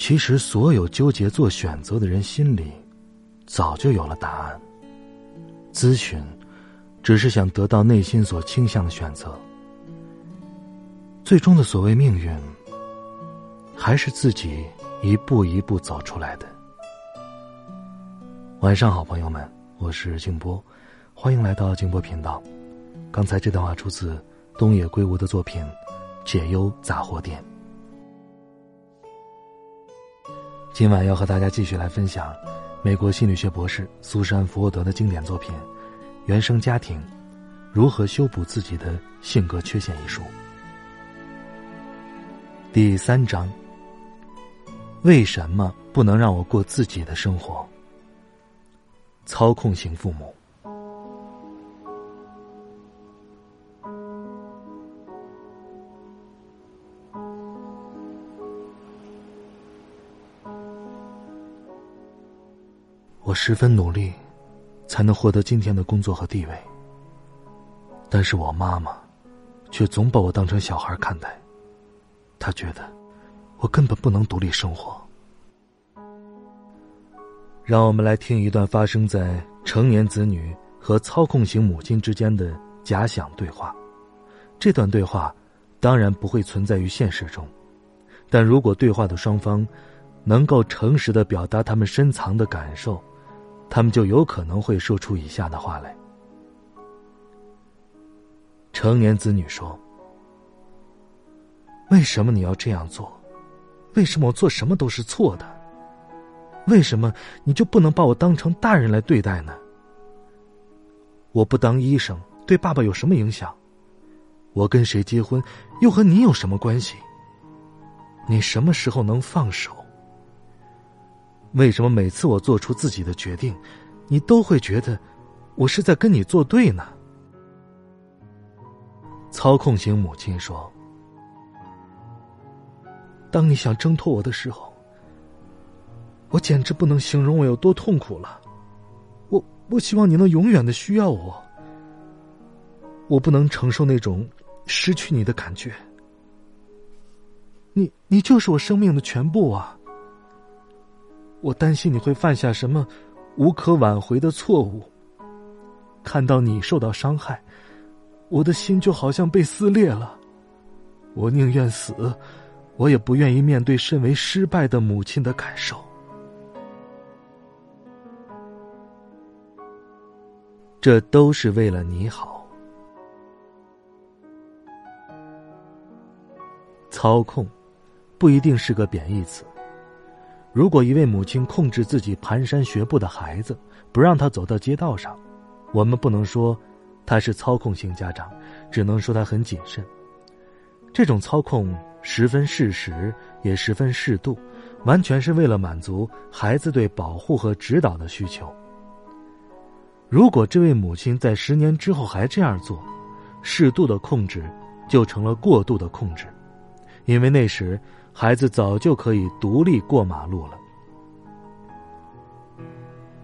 其实，所有纠结做选择的人心里，早就有了答案。咨询，只是想得到内心所倾向的选择。最终的所谓命运，还是自己一步一步走出来的。晚上好，朋友们，我是静波，欢迎来到静波频道。刚才这段话出自东野圭吾的作品《解忧杂货店》。今晚要和大家继续来分享美国心理学博士苏珊·福沃德的经典作品《原生家庭：如何修补自己的性格缺陷》一书。第三章：为什么不能让我过自己的生活？操控型父母。我十分努力，才能获得今天的工作和地位。但是我妈妈，却总把我当成小孩看待。她觉得，我根本不能独立生活。让我们来听一段发生在成年子女和操控型母亲之间的假想对话。这段对话，当然不会存在于现实中，但如果对话的双方，能够诚实的表达他们深藏的感受。他们就有可能会说出以下的话来。成年子女说：“为什么你要这样做？为什么我做什么都是错的？为什么你就不能把我当成大人来对待呢？我不当医生对爸爸有什么影响？我跟谁结婚又和你有什么关系？你什么时候能放手？”为什么每次我做出自己的决定，你都会觉得我是在跟你作对呢？操控型母亲说：“当你想挣脱我的时候，我简直不能形容我有多痛苦了。我我希望你能永远的需要我，我不能承受那种失去你的感觉。你你就是我生命的全部啊！”我担心你会犯下什么无可挽回的错误。看到你受到伤害，我的心就好像被撕裂了。我宁愿死，我也不愿意面对身为失败的母亲的感受。这都是为了你好。操控，不一定是个贬义词。如果一位母亲控制自己蹒跚学步的孩子，不让他走到街道上，我们不能说他是操控型家长，只能说他很谨慎。这种操控十分适时，也十分适度，完全是为了满足孩子对保护和指导的需求。如果这位母亲在十年之后还这样做，适度的控制就成了过度的控制，因为那时。孩子早就可以独立过马路了。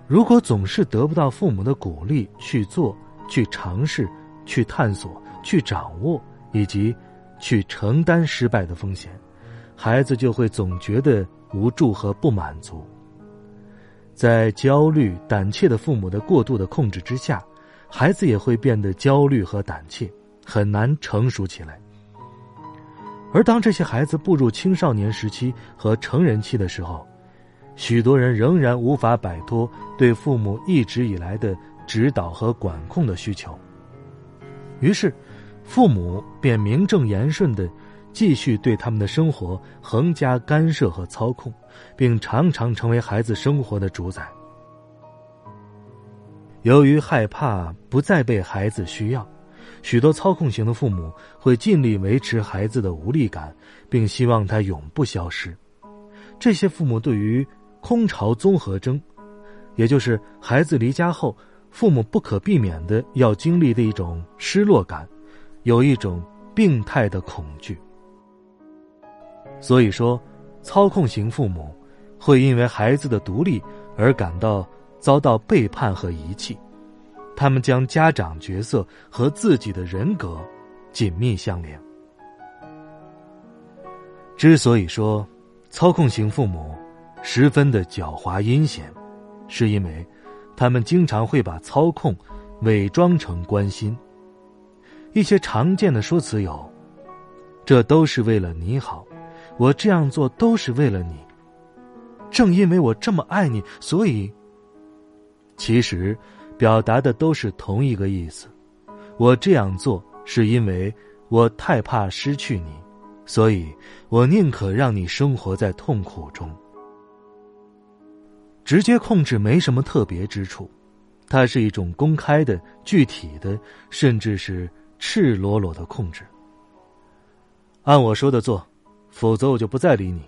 如果总是得不到父母的鼓励去做、去尝试、去探索、去掌握以及去承担失败的风险，孩子就会总觉得无助和不满足。在焦虑、胆怯的父母的过度的控制之下，孩子也会变得焦虑和胆怯，很难成熟起来。而当这些孩子步入青少年时期和成人期的时候，许多人仍然无法摆脱对父母一直以来的指导和管控的需求。于是，父母便名正言顺的继续对他们的生活横加干涉和操控，并常常成为孩子生活的主宰。由于害怕不再被孩子需要，许多操控型的父母会尽力维持孩子的无力感，并希望他永不消失。这些父母对于空巢综合征，也就是孩子离家后，父母不可避免的要经历的一种失落感，有一种病态的恐惧。所以说，操控型父母会因为孩子的独立而感到遭到背叛和遗弃。他们将家长角色和自己的人格紧密相连。之所以说操控型父母十分的狡猾阴险，是因为他们经常会把操控伪装成关心。一些常见的说辞有：“这都是为了你好，我这样做都是为了你。正因为我这么爱你，所以……”其实。表达的都是同一个意思，我这样做是因为我太怕失去你，所以我宁可让你生活在痛苦中。直接控制没什么特别之处，它是一种公开的、具体的，甚至是赤裸裸的控制。按我说的做，否则我就不再理你；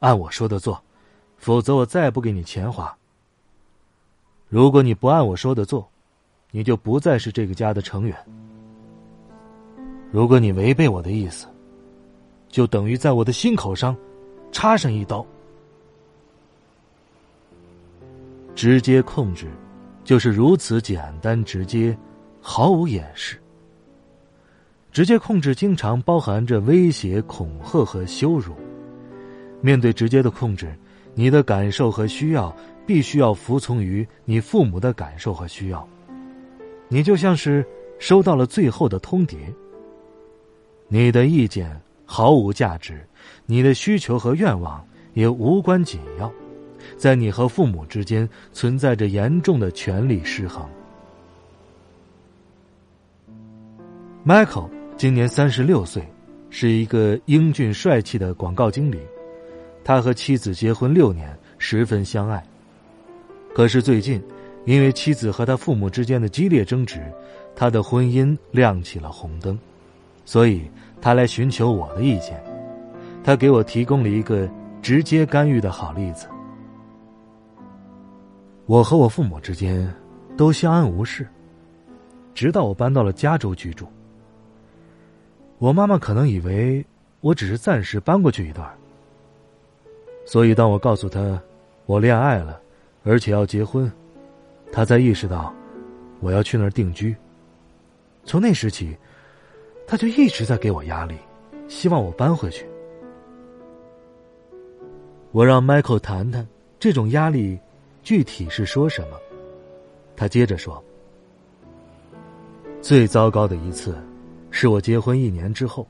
按我说的做，否则我再不给你钱花。如果你不按我说的做，你就不再是这个家的成员。如果你违背我的意思，就等于在我的心口上插上一刀。直接控制，就是如此简单直接，毫无掩饰。直接控制经常包含着威胁、恐吓和羞辱。面对直接的控制，你的感受和需要。必须要服从于你父母的感受和需要，你就像是收到了最后的通牒。你的意见毫无价值，你的需求和愿望也无关紧要，在你和父母之间存在着严重的权力失衡。Michael 今年三十六岁，是一个英俊帅气的广告经理，他和妻子结婚六年，十分相爱。可是最近，因为妻子和他父母之间的激烈争执，他的婚姻亮起了红灯，所以他来寻求我的意见。他给我提供了一个直接干预的好例子。我和我父母之间都相安无事，直到我搬到了加州居住。我妈妈可能以为我只是暂时搬过去一段，所以当我告诉她我恋爱了。而且要结婚，他才意识到我要去那儿定居。从那时起，他就一直在给我压力，希望我搬回去。我让 Michael 谈谈这种压力具体是说什么。他接着说：“最糟糕的一次，是我结婚一年之后，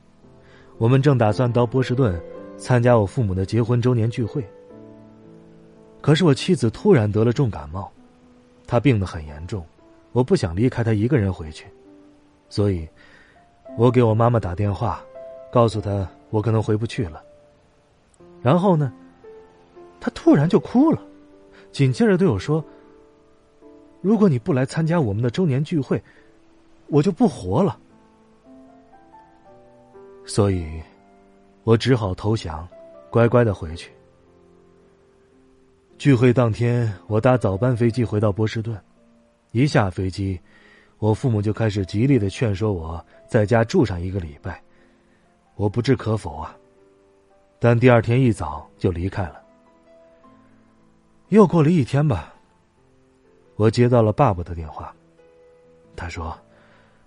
我们正打算到波士顿参加我父母的结婚周年聚会。”可是我妻子突然得了重感冒，她病得很严重，我不想离开她一个人回去，所以，我给我妈妈打电话，告诉她我可能回不去了。然后呢，她突然就哭了，紧接着对我说：“如果你不来参加我们的周年聚会，我就不活了。”所以，我只好投降，乖乖的回去。聚会当天，我搭早班飞机回到波士顿。一下飞机，我父母就开始极力的劝说我在家住上一个礼拜。我不置可否啊，但第二天一早就离开了。又过了一天吧，我接到了爸爸的电话。他说：“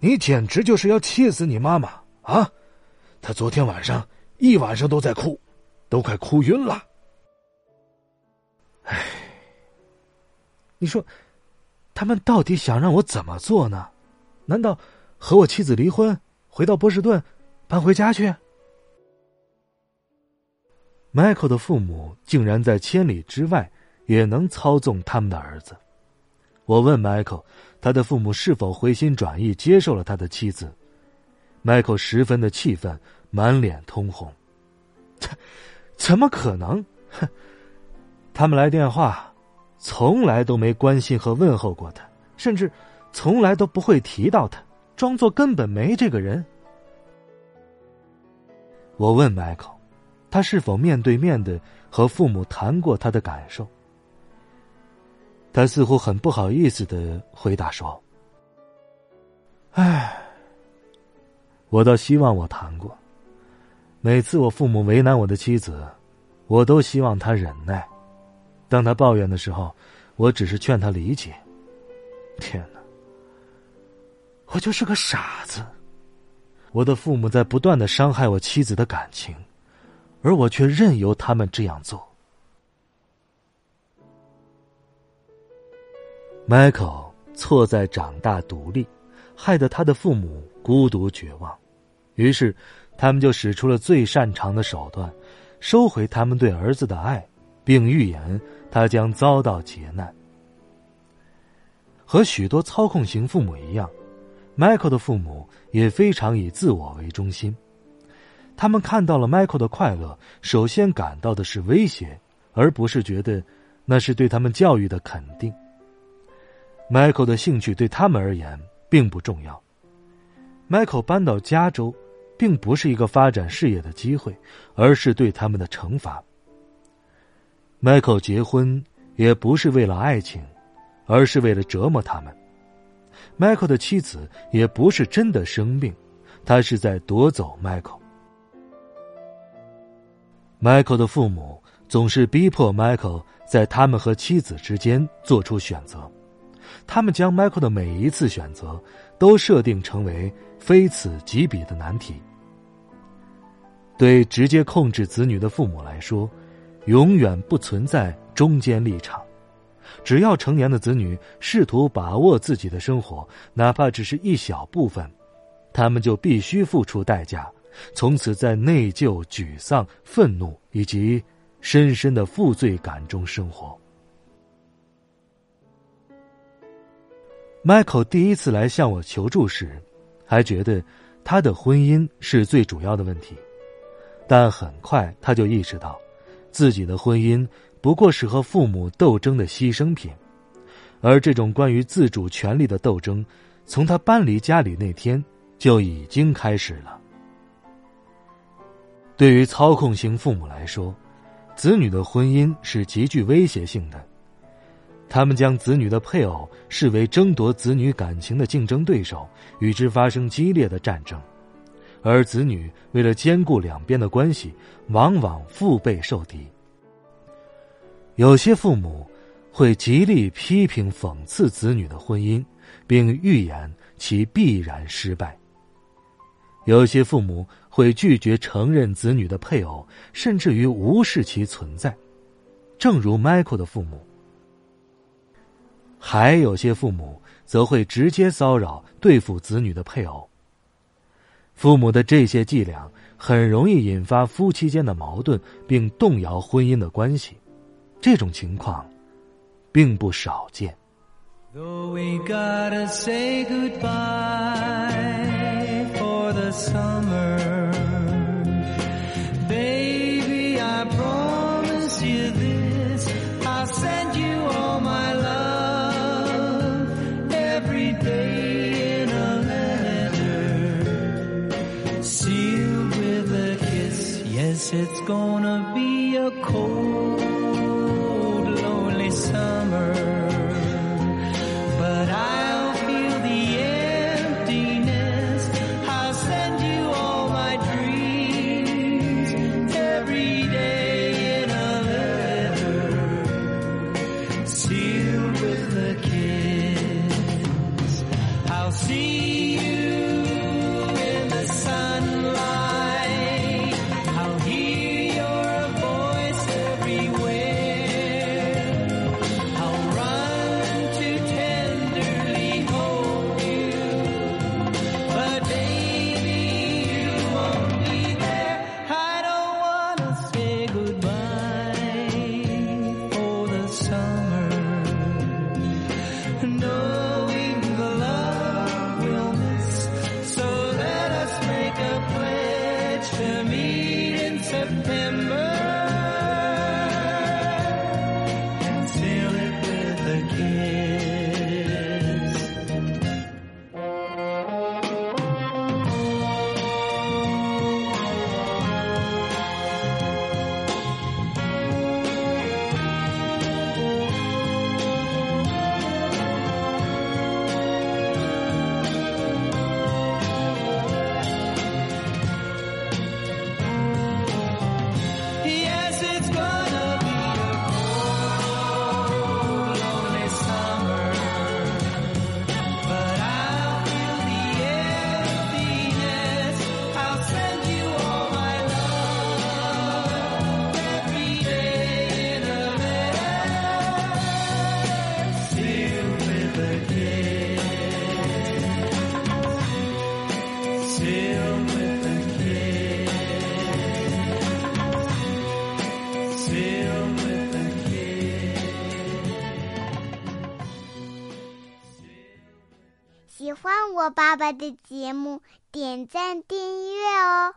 你简直就是要气死你妈妈啊！她昨天晚上一晚上都在哭，都快哭晕了。”唉，你说，他们到底想让我怎么做呢？难道和我妻子离婚，回到波士顿，搬回家去？Michael 的父母竟然在千里之外也能操纵他们的儿子。我问 Michael，他的父母是否回心转意接受了他的妻子？Michael 十分的气愤，满脸通红。怎么可能？哼！他们来电话，从来都没关心和问候过他，甚至从来都不会提到他，装作根本没这个人。我问迈克，他是否面对面的和父母谈过他的感受？他似乎很不好意思的回答说：“唉，我倒希望我谈过。每次我父母为难我的妻子，我都希望他忍耐。当他抱怨的时候，我只是劝他理解。天哪，我就是个傻子！我的父母在不断的伤害我妻子的感情，而我却任由他们这样做。” Michael 错在长大独立，害得他的父母孤独绝望，于是他们就使出了最擅长的手段，收回他们对儿子的爱，并预言他将遭到劫难。和许多操控型父母一样，Michael 的父母也非常以自我为中心。他们看到了 Michael 的快乐，首先感到的是威胁，而不是觉得那是对他们教育的肯定。Michael 的兴趣对他们而言并不重要。Michael 搬到加州，并不是一个发展事业的机会，而是对他们的惩罚。Michael 结婚也不是为了爱情，而是为了折磨他们。Michael 的妻子也不是真的生病，他是在夺走 Michael。Michael 的父母总是逼迫 Michael 在他们和妻子之间做出选择。他们将 Michael 的每一次选择都设定成为非此即彼的难题。对直接控制子女的父母来说，永远不存在中间立场。只要成年的子女试图把握自己的生活，哪怕只是一小部分，他们就必须付出代价，从此在内疚、沮丧、愤怒以及深深的负罪感中生活。Michael 第一次来向我求助时，还觉得他的婚姻是最主要的问题，但很快他就意识到，自己的婚姻不过是和父母斗争的牺牲品，而这种关于自主权利的斗争，从他搬离家里那天就已经开始了。对于操控型父母来说，子女的婚姻是极具威胁性的。他们将子女的配偶视为争夺子女感情的竞争对手，与之发生激烈的战争，而子女为了兼顾两边的关系，往往腹背受敌。有些父母会极力批评、讽刺子女的婚姻，并预言其必然失败；有些父母会拒绝承认子女的配偶，甚至于无视其存在，正如 Michael 的父母。还有些父母则会直接骚扰对付子女的配偶。父母的这些伎俩很容易引发夫妻间的矛盾，并动摇婚姻的关系。这种情况并不少见。Gonna be a cold, 爸爸的节目，点赞订阅哦。